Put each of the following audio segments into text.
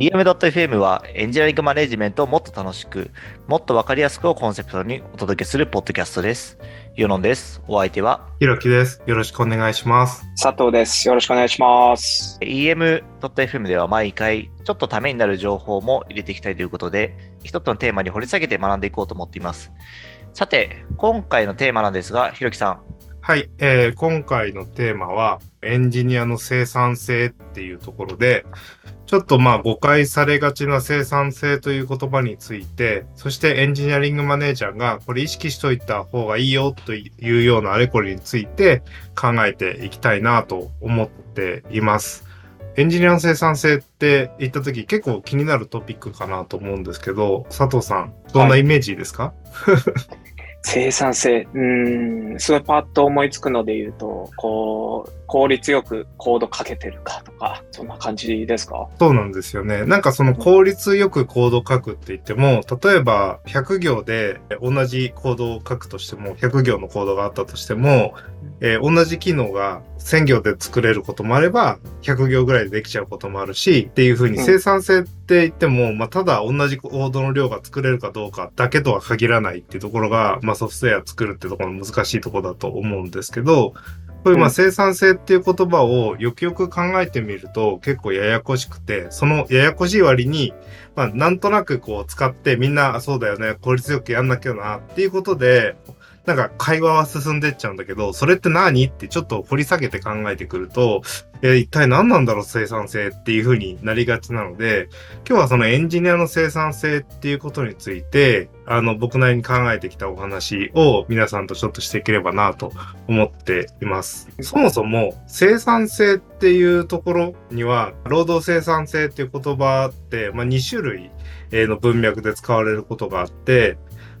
EM.FM はエンジニアリングマネジメントをもっと楽しく、もっとわかりやすくをコンセプトにお届けするポッドキャストです。ヨノンです。お相手はひろきです。よろしくお願いします。佐藤です。よろしくお願いします。EM.FM では毎回ちょっとためになる情報も入れていきたいということで、一つのテーマに掘り下げて学んでいこうと思っています。さて、今回のテーマなんですが、ひろきさん、はい、えー今回のテーマはエンジニアの生産性っていうところで、ちょっとまあ誤解されがちな生産性という言葉について、そしてエンジニアリングマネージャーがこれ意識しといた方がいいよというようなあれこれについて考えていきたいなと思っています。エンジニアの生産性って言った時結構気になるトピックかなと思うんですけど、佐藤さん、どんなイメージですか、生産性。うーん、すごいパッと思いつくので言うと、こう、効率よくコードかけてるかとか、そんな感じですか？そうなんですよね。なんかその効率よくコードを書くって言っても、例えば100行で同じコードを書くとしても、100行のコードがあったとしても、えー同じ機能が1000行で作れることもあれば、100行ぐらいでできちゃうこともあるし、っていう風にうん生産性って言っても、まあただ同じコードの量が作れるかどうかだけとは限らないっていうところが、まあソフトウェア作るってところの難しいところだと思うんですけど、こういうまあうん生産性っていう言葉をよくよく考えてみると結構ややこしくて、そのややこしい割に、まあなんとなくこう使ってみんなあそうだよね、効率よくやんなきゃなっていうことで、なんか会話は進んでっちゃうんだけど、それって何？ってちょっと掘り下げて考えてくると、えー一体何なんだろう生産性っていう風になりがちなので、今日はそのエンジニアの生産性っていうことについて、あの僕なりに考えてきたお話を皆さんとちょっとしていければなと思っています。そもそも生産性っていうところには、労働生産性っていう言葉って、まあ、2種類の文脈で使われることがあって、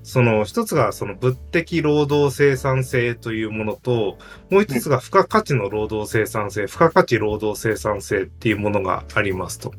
その一つがその物的労働生産性というものと、もう一つが付加価値の労働生産性、付加価値労働生産性っていうものがありますと。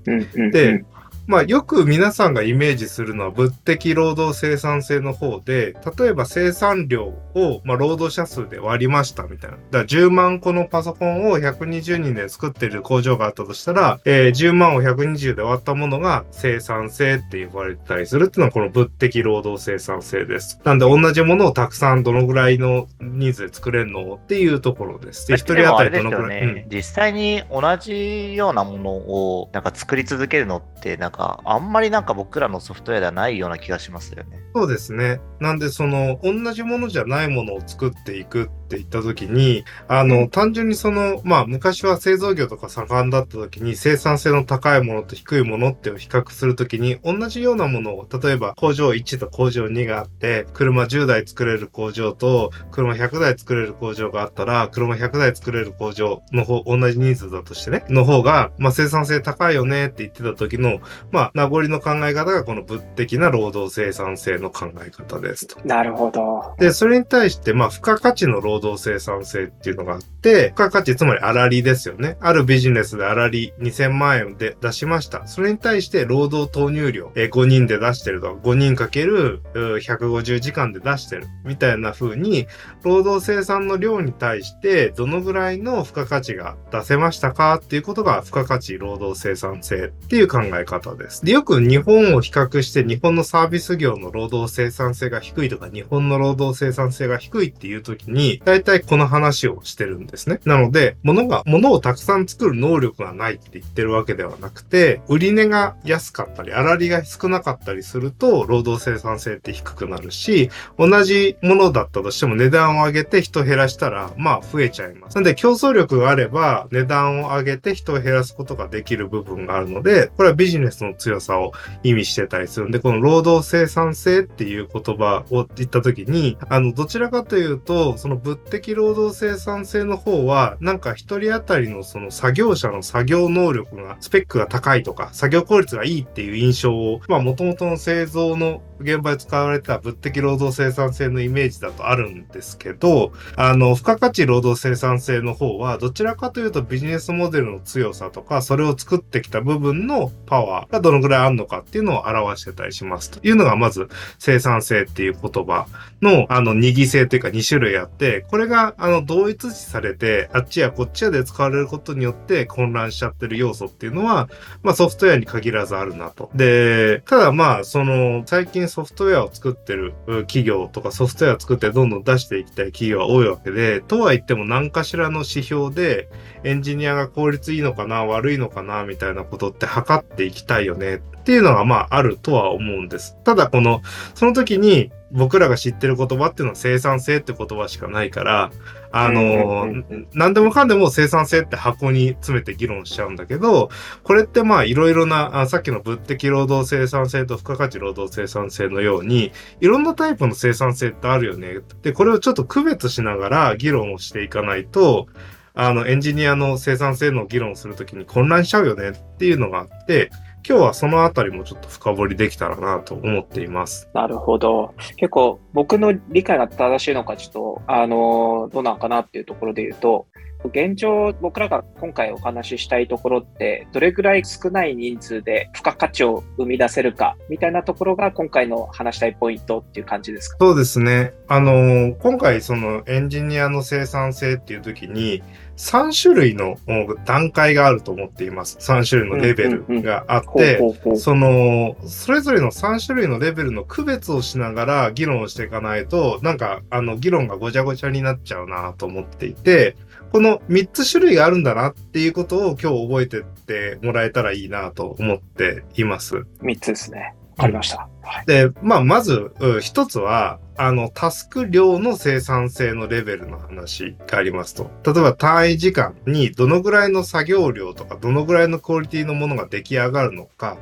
で、まあよく皆さんがイメージするのは物的労働生産性の方で、例えば生産量を、まあ、労働者数で割りましたみたいな。だから10万個のパソコンを120人で作ってる工場があったとしたら、えー10万を120で割ったものが生産性って呼ばれてたりするっていうのはこの物的労働生産性です。なんで同じものをたくさんどのぐらいの人数で作れるのっていうところです。で、一人当たりどのぐらい？でもあれですよね、実際に同じようなものをなんか作り続けるのって、なんかあんまりなんか僕らのソフトウェアではないような気がしますよね。そうですね。なんで、その、同じものじゃないものを作っていくって言ったときに、あの、単純にその、まあ、昔は製造業とか盛んだったときに、生産性の高いものと低いものってを比較するときに、同じようなものを、例えば工場1と工場2があって、車10台作れる工場と、車100台作れる工場があったら、車100台作れる工場の方、同じ人数だとしてね、の方が、まあ、生産性高いよねって言ってた時の、まあ、名残の考え方がこの物的な労働生産性の考え方ですと。なるほど。で、それに対して、まあ、付加価値の労働生産性っていうのがあって、付加価値、つまり粗利ですよね。あるビジネスで粗利2000万円で出しました。それに対して労働投入量、えー5人で出してるとか、5人かけるうー150時間で出してる。みたいな風に、労働生産の量に対して、どのぐらいの付加価値が出せましたかっていうことが、付加価値労働生産性っていう考え方です。で、よく日本を比較して、日本のサービス業の労働生産性が低いとか、日本の労働生産性が低いっていう時に、大体この話をしてるんですね。なので、物が、物をたくさん作る能力がないって言ってるわけではなくて、売値が安かったり、粗利が少なかったりすると、労働生産性って低くなるし、同じものだったとしても値段を上げて人減らしたら、まあ増えちゃいます。なんで競争力があれば値段を上げて人を減らすことができる部分があるので、これはビジネスの強さを意味してたりするんで、この労働生産性っていう言葉を言った時に、あの、どちらかというと、その物的労働生産性の方は、なんか一人当たりのその作業者の作業能力が、スペックが高いとか、作業効率がいいっていう印象を、まあ元々の製造の現場で使われた物的労働生産性のイメージだとあるんですけど、あの、付加価値労働生産性の方は、どちらかというとビジネスモデルの強さとか、それを作ってきた部分のパワーがどのぐらいあるのかっていうのを表してたりしますというのが、まず生産性っていう言葉の、あの、二義性というか2種類あって、これが、あの、同一視されて、あっちやこっちやで使われることによって混乱しちゃってる要素っていうのは、まあソフトウェアに限らずあるなと。で、ただまあ、その、最近ソフトウェアを作ってる企業とかソフトウェアを作ってどんどん出していきたい企業は多いわけで、とは言っても何かしらの指標でエンジニアが効率いいのかな、悪いのかな、みたいなことって測っていきたいよねっていうのがまああるとは思うんです。ただこの、その時に僕らが知ってる言葉っていうのは生産性って言葉しかないから、あの、何でもかんでも生産性って箱に詰めて議論しちゃうんだけど、これってまあいろいろな、あさっきの物的労働生産性と付加価値労働生産性のように、いろんなタイプの生産性ってあるよね。で、これをちょっと区別しながら議論をしていかないと、あの、エンジニアの生産性の議論をするときに混乱しちゃうよねっていうのがあって、今日はそのあたりもちょっと深掘りできたらなと思っています。なるほど。結構僕の理解が正しいのかちょっと、あの、どうなんかなっていうところで言うと、現状僕らが今回お話ししたいところってどれぐらい少ない人数で付加価値を生み出せるかみたいなところが今回の話したいポイントっていう感じですか？そうですね。あの、今回そのエンジニアの生産性っていう時に3種類の段階があると思っています。3種類のレベルがあって、その、それぞれの3種類のレベルの区別をしながら議論をしていかないと、なんか、あの、議論がごちゃごちゃになっちゃうなと思っていて、この3つ種類があるんだなっていうことを今日覚えてってもらえたらいいなと思っています。3つですね。わかりました。はい、で、まあ、まず、一つは、あの、タスク量の生産性のレベルの話がありますと。例えば単位時間にどのぐらいの作業量とか、どのぐらいのクオリティのものが出来上がるのか、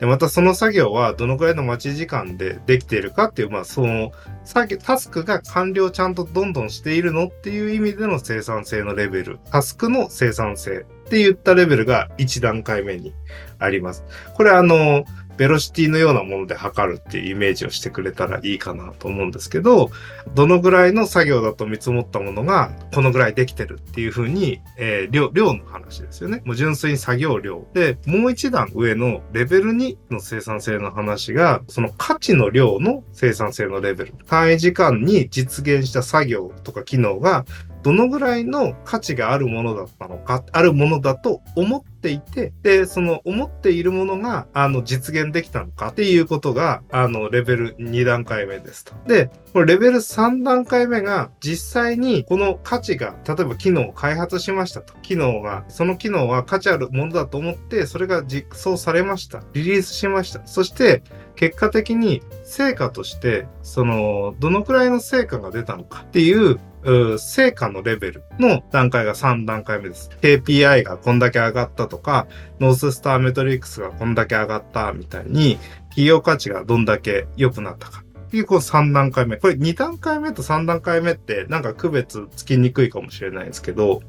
で、またその作業はどのくらいの待ち時間でできているかっていう、まあ、その、作業、タスクが完了ちゃんとどんどんしているのっていう意味での生産性のレベル、タスクの生産性って言ったレベルが1段階目にあります。これあの、ベロシティのようなもので測るっていうイメージをしてくれたらいいかなと思うんですけど、どのぐらいの作業だと見積もったものがこのぐらいできてるっていうふうに、えー、量、量の話ですよね。もう純粋に作業量。で、もう一段上のレベル2の生産性の話が、その価値の量の生産性のレベル。単位時間に実現した作業とか機能がどのぐらいの価値があるものだったのか、あるものだと思っていて、で、その思っているものが、あの、実現できたのかっていうことが、あの、レベル2段階目ですと。で、これレベル3段階目が、実際にこの価値が、例えば機能を開発しましたと。機能が、その機能は価値あるものだと思って、それが実装されました。リリースしました。そして、結果的に成果として、その、どのくらいの成果が出たのかっていう成果のレベルの段階が3段階目です。KPI がこんだけ上がったとか、ノーススターメトリックスがこんだけ上がったみたいに、企業価値がどんだけ良くなったか。っていうこの3段階目。これ2段階目と3段階目ってなんか区別つきにくいかもしれないですけど、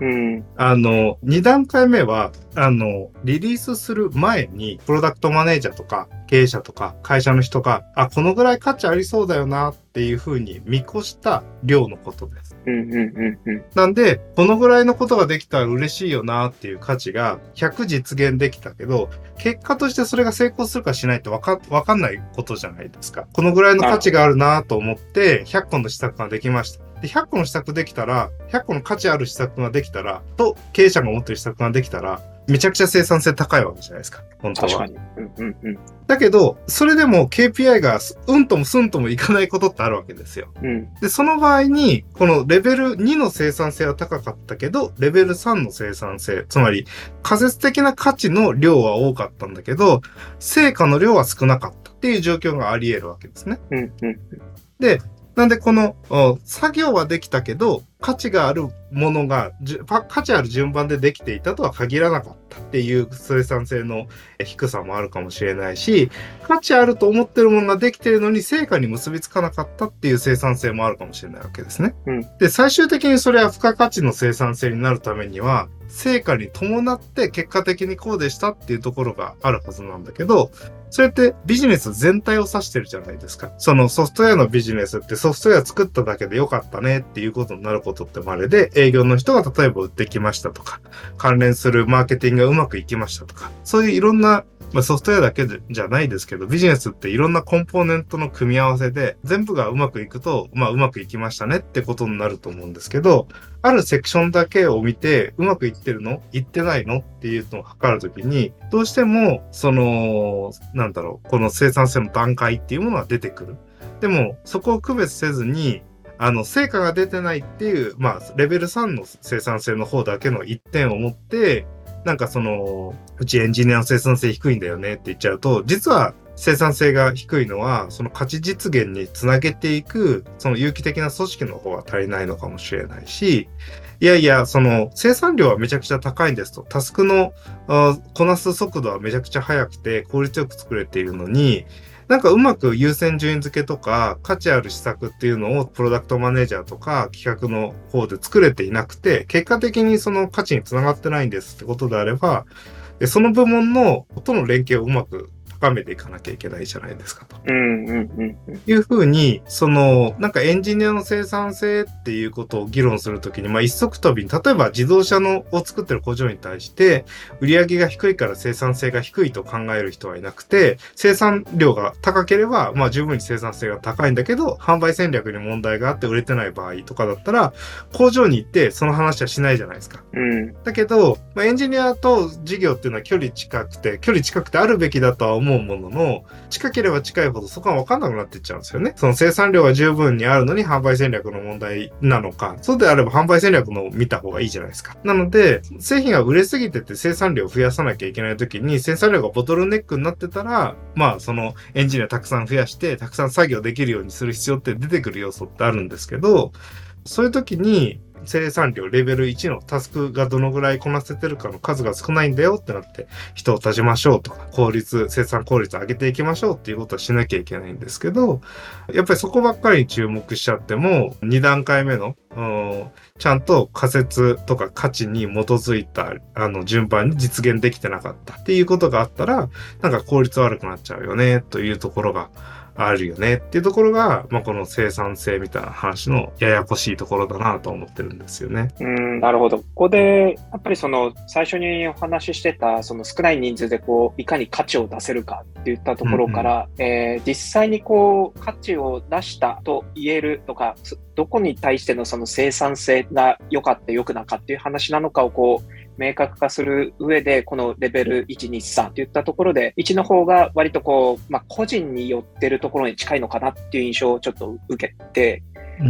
うん、あの、2段階目は、あの、リリースする前に、プロダクトマネージャーとか、経営者とか、会社の人が、あ、このぐらい価値ありそうだよなっていうふうに見越した量のことです。うんうんうんうん、なんで、このぐらいのことができたら嬉しいよなっていう価値が100実現できたけど、結果としてそれが成功するかしないってわか、わかんないことじゃないですか。このぐらいの価値があるなと思って、100個の施策ができました。で、100個の施策できたら、100個の価値ある施策ができたら、と、経営者が持ってる施策ができたら、めちゃくちゃ生産性高いわけじゃないですか。本当は。確かに。うんうんうん。だけど、それでも KPI がうんともすんともいかないことってあるわけですよ。うん、で、その場合に、このレベル2の生産性は高かったけど、レベル3の生産性、つまり仮説的な価値の量は多かったんだけど、成果の量は少なかったっていう状況があり得るわけですね。うんうん、で、なんでこの作業はできたけど価値があるものが価値ある順番でできていたとは限らなかった。っていう生産性の低さもあるかもしれないし価値あると思ってるものができてるのに成果に結びつかなかったっていう生産性もあるかもしれないわけですね。うん、で最終的にそれは付加価値の生産性になるためには成果に伴って結果的にこうでしたっていうところがあるはずなんだけど、それってビジネス全体を指してるじゃないですか。そのソフトウェアのビジネスってソフトウェア作っただけでよかったねっていうことになることって稀で、営業の人が例えば売ってきましたとか、関連するマーケティングがうまくいきましたとか、そういういろんなまあ、ソフトウェアだけじゃないですけど、ビジネスっていろんなコンポーネントの組み合わせで、全部がうまくいくと、まあ、うまくいきましたねってことになると思うんですけど、あるセクションだけを見て、うまくいってるの？いってないの？っていうのを測るときに、どうしても、その、なんだろう、この生産性の段階っていうものが出てくる。でも、そこを区別せずに、あの、成果が出てないっていう、まあ、レベル3の生産性の方だけの1点を持って、なんかその、うちエンジニアの生産性低いんだよねって言っちゃうと、実は生産性が低いのは、その価値実現につなげていく、その有機的な組織の方が足りないのかもしれないし、いやいや、その生産量はめちゃくちゃ高いんですと。タスクのこなす速度はめちゃくちゃ速くて効率よく作れているのに、なんかうまく優先順位付けとか価値ある施策っていうのをプロダクトマネージャーとか企画の方で作れていなくて、結果的にその価値につながってないんですってことであれば、その部門のとの連携をうまく高めていかなきゃいけないじゃないですかと。いうふうに、その、なんかエンジニアの生産性っていうことを議論するときに、まあ一足飛びに、例えば自動車のを作ってる工場に対して、売上が低いから生産性が低いと考える人はいなくて、生産量が高ければ、まあ十分に生産性が高いんだけど、販売戦略に問題があって売れてない場合とかだったら、工場に行ってその話はしないじゃないですか。うん。だけど、まあ、エンジニアと事業っていうのは距離近くて、距離近くてあるべきだとは思うものの、近ければ近いほどそこは分かんなくなっていっちゃうんですよね。その生産量が十分にあるのに販売戦略の問題なのか、そうであれば販売戦略の見た方がいいじゃないですか。なので、製品が売れすぎてて生産量を増やさなきゃいけない時に生産量がボトルネックになってたら、まあそのエンジニアたくさん増やして、たくさん作業できるようにする必要って出てくる要素ってあるんですけど、そういう時に、生産量レベル1のタスクがどのぐらいこなせてるかの数が少ないんだよってなって人を立ちましょうとか効率、生産効率上げていきましょうっていうことはしなきゃいけないんですけど、やっぱりそこばっかりに注目しちゃっても2段階目のちゃんと仮説とか価値に基づいたあの順番に実現できてなかったっていうことがあったらなんか効率悪くなっちゃうよねというところがあるよねっていうところが、まあ、この生産性みたいな話のややこしいところだなと思ってるんですよね。うん、なるほど。ここで、やっぱりその最初にお話ししてた、その少ない人数でこう、いかに価値を出せるかっていったところから、うんうん、えー、実際にこう、価値を出したと言えるとか、どこに対してのその生産性が良かった良くなかっていう話なのかをこう、明確化する上で、このレベル1、2、3といったところで、1の方が割とこう、まあ、個人によってるところに近いのかなっていう印象をちょっと受けて、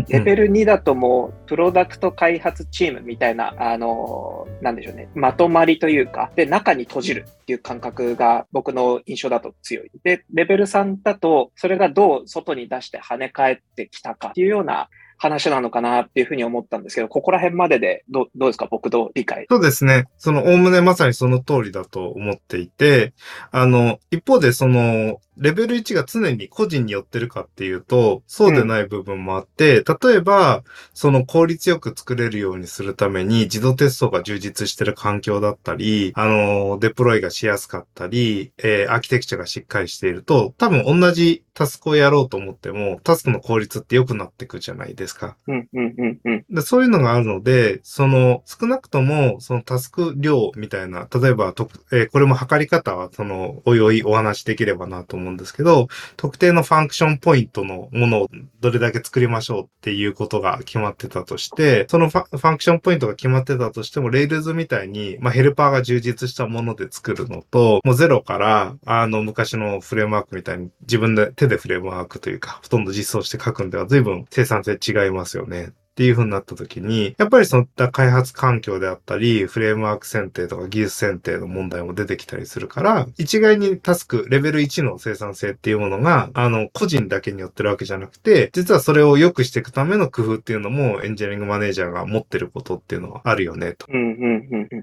レベル2だともう、プロダクト開発チームみたいな、あの、なんでしょうね、まとまりというか、で、中に閉じるっていう感覚が僕の印象だと強い。で、レベル3だと、それがどう外に出して跳ね返ってきたかっていうような話なのかなっていうふうに思ったんですけど、ここら辺まででどどうですか？僕と理解。そうですね。その、おおむねまさにその通りだと思っていて、あの、一方でその、レベル1が常に個人に寄ってるかっていうと、そうでない部分もあって、うん、例えば、その効率よく作れるようにするために自動テストが充実してる環境だったり、あの、デプロイがしやすかったり、えー、アーキテクチャがしっかりしていると、多分同じタスクをやろうと思っても、タスクの効率って良くなってくじゃないですか。うんうんうんうん、でそういうのがあるので、その、少なくとも、そのタスク量みたいな、例えばと、えー、これも測り方は、その、おいおいお話しできればなと思うんですけど、特定のファンクションポイントのものをどれだけ作りましょうっていうことが決まってたとして、そのファンクションポイントが決まってたとしても、 Rails みたいに、まあ、ヘルパーが充実したもので作るのと、もうゼロから、あの、昔のフレームワークみたいに自分で手でフレームワークというか、ほとんど実装して書くんでは随分生産性違いますよね。っていう風になった時に、やっぱりそういった開発環境であったり、フレームワーク選定とか技術選定の問題も出てきたりするから、一概にタスク、レベル1の生産性っていうものが、あの、個人だけによってるわけじゃなくて、実はそれを良くしていくための工夫っていうのも、エンジニアリングマネージャーが持ってることっていうのはあるよね、と。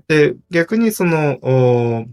で、逆にその、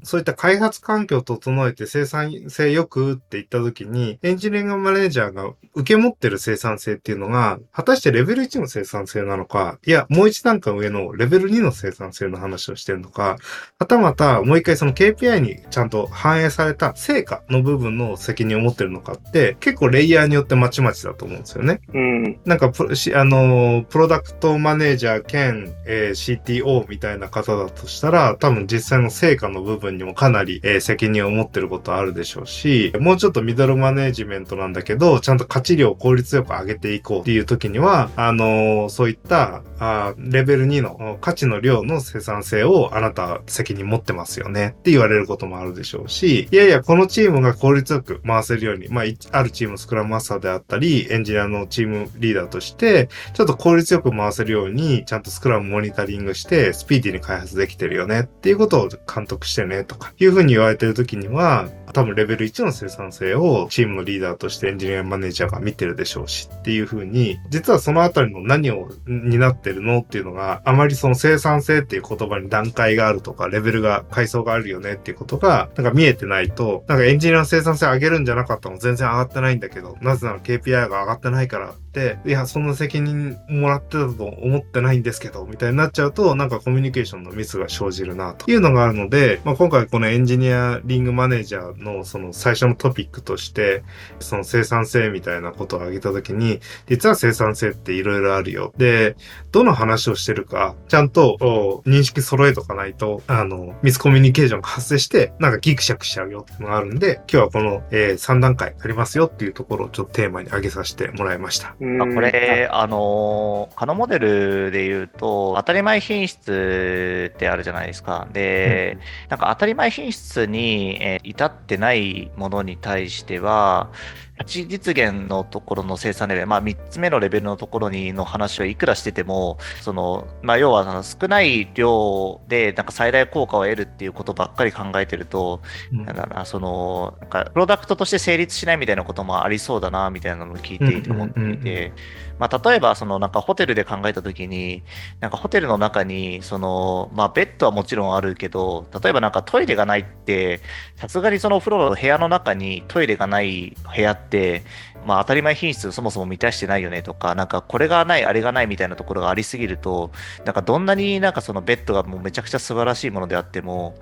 そういった開発環境を整えて生産性よくって言った時に、エンジニアリングマネージャーが受け持ってる生産性っていうのが、果たしてレベル1の生産産性なのか、いや、もう一段階上のレベル2の生産性の話をしてるのか、はたまたもう一回その KPI にちゃんと反映された成果の部分の責任を持ってるのかって、結構レイヤーによってまちまちだと思うんですよね。うん。なんかプロ、しあのー、プロダクトマネージャー兼、えー CTO みたいな方だとしたら、多分実際の成果の部分にもかなり、えー責任を持ってることあるでしょうし、もうちょっとミドルマネージメントなんだけど、ちゃんと価値量を効率よく上げていこうっていう時には、あのそういった、あレベル2の価値の量の生産性をあなた責任持ってますよね。って言われることもあるでしょうし、いやいや、このチームが効率よく回せるように、まあ、あるチームスクラムマスターであったり、エンジニアのチームリーダーとして、ちょっと効率よく回せるように、ちゃんとスクラムモニタリングして、スピーディーに開発できてるよね。っていうことを監督してねとか、いうふうに言われてる時には、多分レベル1の生産性をチームのリーダーとしてエンジニアマネージャーが見てるでしょうしっていうふうに、実はそのあたりの何を担ってるのっていうのが、あまりその生産性っていう言葉に段階があるとか、レベルが、階層があるよねっていうことが、なんか見えてないと、なんかエンジニアの生産性上げるんじゃなかったの全然上がってないんだけど、なぜなら KPI が上がってないからって、いや、そんな責任もらってたと思ってないんですけど、みたいになっちゃうと、なんかコミュニケーションのミスが生じるな、というのがあるので、まあ、今回このエンジニアリングマネージャーのその最初のトピックとして、その生産性みたいなことを挙げたときに、実は生産性っていろいろあるよ。で、どの話をしてるか、ちゃんとお認識揃えとかないと、あの、ミスコミュニケーションが発生して、なんかギクシャクしちゃうよっていうのがあるんで、今日はこの、え3段階ありますよっていうところをちょっとテーマに挙げさせてもらいました。うんあこれ、あのー、カノモデルで言うと、当たり前品質ってあるじゃないですか。で、なんか当たり前品質に、えー至ってないものに対しては、価値実現のところの生産レベル、まあ3つ目のレベルのところにの話をいくらしてても、その、まあ要はその少ない量でなんか最大効果を得るっていうことばっかり考えてると、うん。なんだな、その、なんか、プロダクトとして成立しないみたいなこともありそうだな、みたいなのを聞いていて思っていて、まあ、例えば、その、なんか、ホテルで考えたときに、なんか、ホテルの中に、その、まあ、ベッドはもちろんあるけど、例えばなんか、トイレがないって、さすがにそのお風呂の部屋の中にトイレがない部屋って、ってまあ、当たり前品質そもそも満たしてないよねとか、なんか、これがない、あれがないみたいなところがありすぎると、なんか、どんなになんかそのベッドがもうめちゃくちゃ素晴らしいものであっても、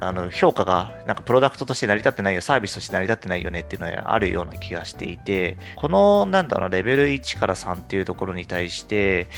あの評価がなんかプロダクトとして成り立ってないよ、サービスとして成り立ってないよねっていうのはあるような気がしていて、このなんだろう、レベル1から3っていうところに対して、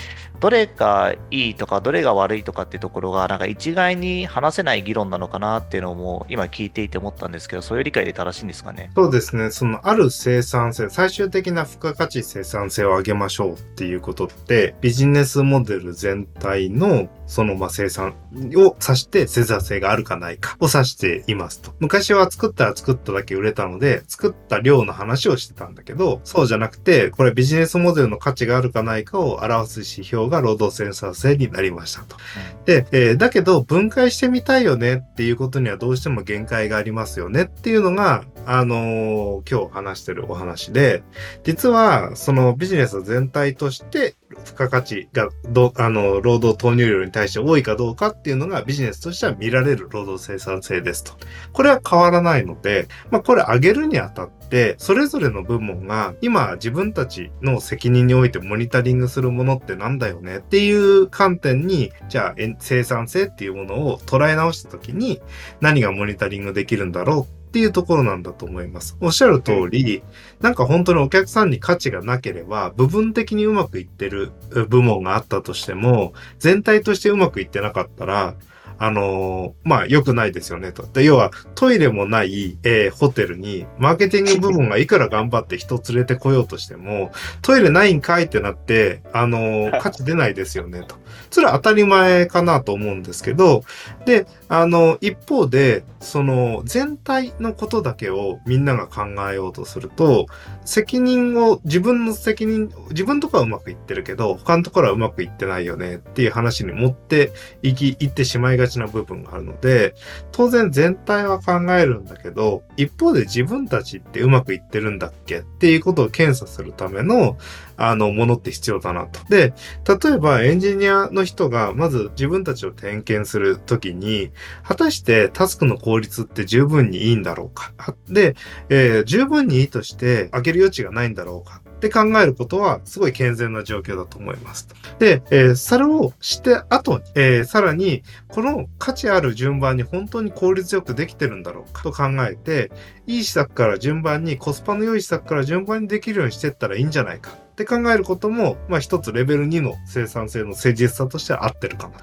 どれがいいとか、どれが悪いとかっていうところが、なんか一概に話せない議論なのかなっていうのも今聞いていて思ったんですけど、そういう理解で正しいんですかね？そうですね。そのある生産性、最終的な付加価値生産性を上げましょうっていうことって、ビジネスモデル全体のそのまあ生産を指して生産性があるかないかを指していますと。昔は作ったら作っただけ売れたので、作った量の話をしてたんだけど、そうじゃなくて、これビジネスモデルの価値があるかないかを表す指標が労働生産性になりましたと。で、えーだけど分解してみたいよねっていうことにはどうしても限界がありますよねっていうのが、あのー今日話してるお話で、実はそのビジネス全体として付加価値がど、あの、労働投入量に対して多いかどうかっていうのがビジネスとしては見られる労働生産性ですと。これは変わらないので、まあこれ上げるにあたって、それぞれの部門が今自分たちの責任においてモニタリングするものってなんだよねっていう観点に、じゃあ生産性っていうものを捉え直したときに何がモニタリングできるんだろうっていうところなんだと思います。おっしゃる通り、なんか本当にお客さんに価値がなければ、部分的にうまくいってるう部門があったとしても、全体としてうまくいってなかったら、あのーまあ、良くないですよね、と。で、要は、トイレもない、えーホテルに、マーケティング部門がいくら頑張って人連れてこようとしても、トイレないんかいってなって、あのー価値出ないですよね、と。それは当たり前かなと思うんですけど、で、あの、一方で、その、全体のことだけをみんなが考えようとすると、責任を、自分の責任、自分とかはうまくいってるけど、他のところはうまくいってないよねっていう話に持っていき、いってしまいがちな部分があるので、当然全体は考えるんだけど、一方で自分たちってうまくいってるんだっけ？っていうことを検査するための、あの、ものって必要だなと。で、例えばエンジニアの人がまず自分たちを点検するときに、果たしてタスクの効率って十分にいいんだろうか？で、えー十分にいいとして上げる余地がないんだろうか？って考えることは、すごい健全な状況だと思います。で、えーそれをして後に、えーさらに、この価値ある順番に本当に効率よくできてるんだろうかと考えて、いい施策から順番に、コスパの良い施策から順番にできるようにしていったらいいんじゃないかって考えることも、まあ一つレベル2の生産性の誠実さとしては合ってるかも。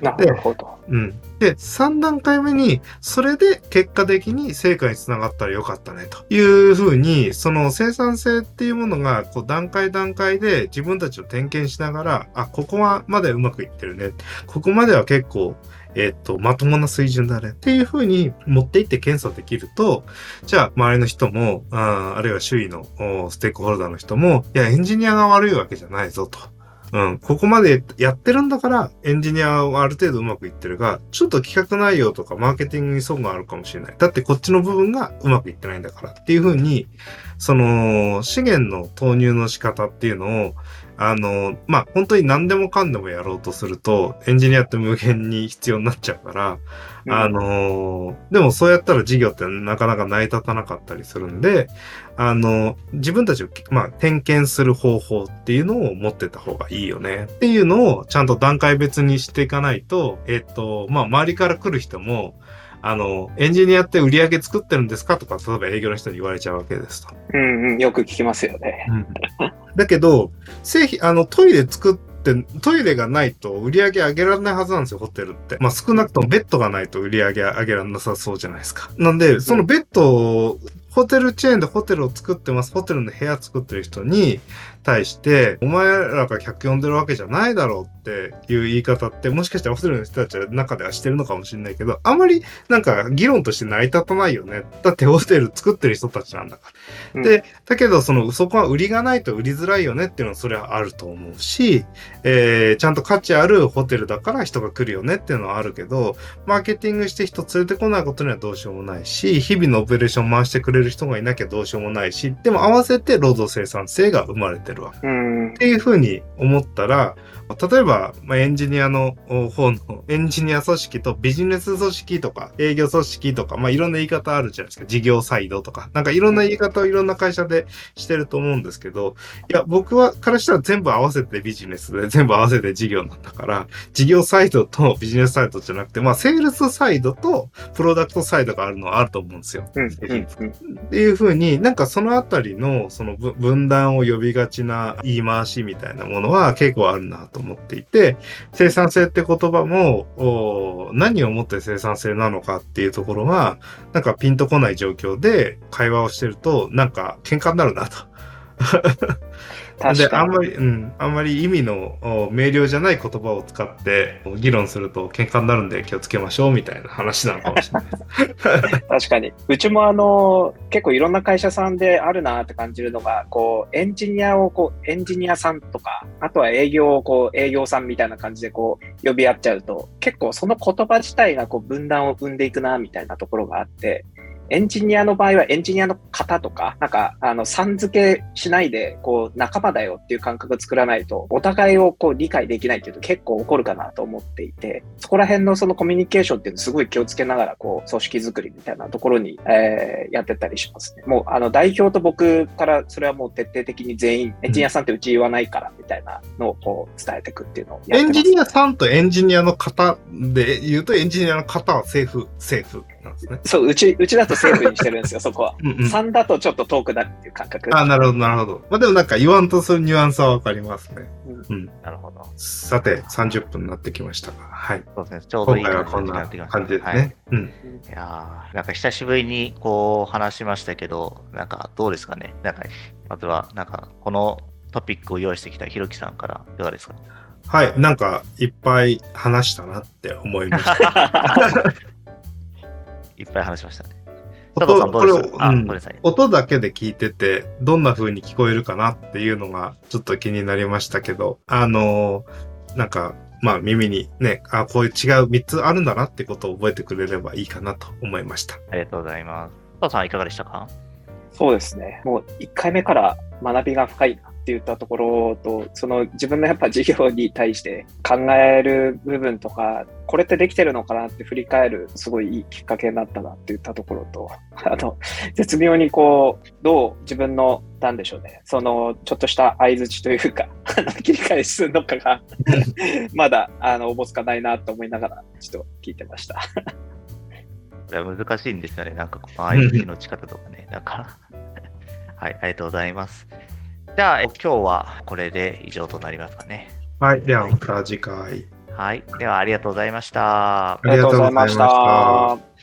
なるほど。うん。で、3段階目に、それで結果的に成果につながったらよかったね、というふうに、その生産性っていうものが、こう段階段階で自分たちを点検しながら、あ、ここはまでうまくいってるね。ここまでは結構、えっと、まともな水準だね。っていうふうに持っていって検査できると、じゃあ、周りの人も、ああるいは周囲のステークホルダーの人も、いや、エンジニアが悪いわけじゃないぞと。うん、ここまでやってるんだから、エンジニアはある程度うまくいってるが、ちょっと企画内容とかマーケティングに損があるかもしれない。だってこっちの部分がうまくいってないんだからっていうふうに、その、資源の投入の仕方っていうのを、あの、まあ、本当に何でもかんでもやろうとすると、エンジニアって無限に必要になっちゃうから、あのーでもそうやったら事業ってなかなか成り立たなかったりするんで、あの、自分たちを、まあ、点検する方法っていうのを持ってた方がいいよね。っていうのをちゃんと段階別にしていかないと、えっと、まあ、周りから来る人も、あの、エンジニアって売り上げ作ってるんですかとか、例えば営業の人に言われちゃうわけですと。うんうん、よく聞きますよね。だけど、製品、あの、トイレ作って、トイレがないと売り上げ上げられないはずなんですよ、ホテルって。まあ少なくともベッドがないと売り上げ上げられなさそうじゃないですか。なんで、そのベッドを、ホテルチェーンでホテルを作ってます、ホテルの部屋作ってる人に対して、お前らが客呼んでるわけじゃないだろうっていう言い方って、もしかしたらホテルの人たちの中ではしてるのかもしれないけど、あんまりなんか議論として成り立たないよね。だってホテル作ってる人たちなんだから。で、だけど、その、そこは売りがないと売りづらいよねっていうのはそれはあると思うし、えーちゃんと価値あるホテルだから人が来るよねっていうのはあるけど、マーケティングして人連れてこないことにはどうしようもないし、日々のオペレーション回してくれる人がいなきゃどうしようもないし、でも合わせて労働生産性が生まれてるわけ。うんっ。ていうふうに思ったら、例えば、まあ、エンジニアのお方の、エンジニア組織とビジネス組織とか、営業組織とか、まあ、いろんな言い方あるじゃないですか。事業サイドとか。なんかいろんな言い方をいろんな会社でしてると思うんですけど、いや、僕は、からしたら全部合わせてビジネスで、全部合わせて事業なんだから、事業サイドとビジネスサイドじゃなくて、まあ、セールスサイドとプロダクトサイドがあるのはあると思うんですよ。うんっていうふうになんかそのあたりのそのぶ分断を呼びがちな言い回しみたいなものは結構あるなとと思っていて、生産性って言葉も何をもって生産性なのかっていうところがなんかピンとこない状況で会話をしてるとなんか喧嘩になるなと。で。あんまり、うん、あんまり意味のお明瞭じゃない言葉を使って議論すると喧嘩になるんで気をつけましょうみたいな話なのかもしれない。確かに。うちもあの、結構いろんな会社さんであるなって感じるのが、こう、エンジニアをこう、エンジニアさんとか、あとは営業をこう、営業さんみたいな感じでこう、呼び合っちゃうと、結構その言葉自体がこう、分断を生んでいくな、みたいなところがあって、エンジニアの場合はエンジニアの方とか、なんか、あの、さん付けしないで、こう、仲間だよっていう感覚を作らないと、お互いをこう、理解できないっていうと結構起こるかなと思っていて、そこら辺のそのコミュニケーションっていうのすごい気をつけながら、こう、組織づくりみたいなところに、えーやってったりしますね。もう、あの、代表と僕から、それはもう徹底的に全員、エンジニアさんってうち言わないから、みたいなのをこう、伝えていくっていうのをやってます、エンジニアさんとエンジニアの方で言うと、エンジニアの方はセーフ、セーフなんですね。そう、うち、うちだとセーフにしてるんですよ、そこは。うんうん。3だとちょっと遠くなるっていう感覚。あ、なるほど、なるほど。まあでもなんか言わんとするニュアンスはわかりますね。なるほど。さて、30分になってきましたが、はい。そうですね。ちょうどい今い感じになってきました感じですね。はいうん。いやーなんか久しぶりにこう話しましたけど、なんかどうですかね。なんか、まずは、なんかこのトピックを用意してきたひろきさんからいかがですか？はい。なんか、いっぱい話したなって思いました。いっぱい話しましたね。佐藤さんどこれをうです？かあ、うんごめんなさい。音だけで聞いてて、どんな風に聞こえるかなっていうのがちょっと気になりましたけど、あのーなんか、まあ耳にね、あ、こういう違う3つあるんだなってことを覚えてくれればいいかなと思いました。ありがとうございます。佐藤さんいかがでしたか？そうですね。もう1回目から学びが深いなっって言ったところと、その自分のやっぱ事業に対して考える部分とか、これってできてるのかなって振り返る、すごいいいきっかけになったなって言ったところと、あの、絶妙にこう、どう自分の、なんでしょうね、その、ちょっとした相づちというか、切り返しするのかが、まだ、あの、おぼつかないなと思いながら、ちょっと聞いてました。これは難しいんですよね。なんかこの相手の打ち方とかね。なんかはい、ありがとうございます。じゃあ、今日はこれで以上となりますかね。はい。ではまた次回。はい。では、ありがとうございました。ありがとうございましたありがとうございました。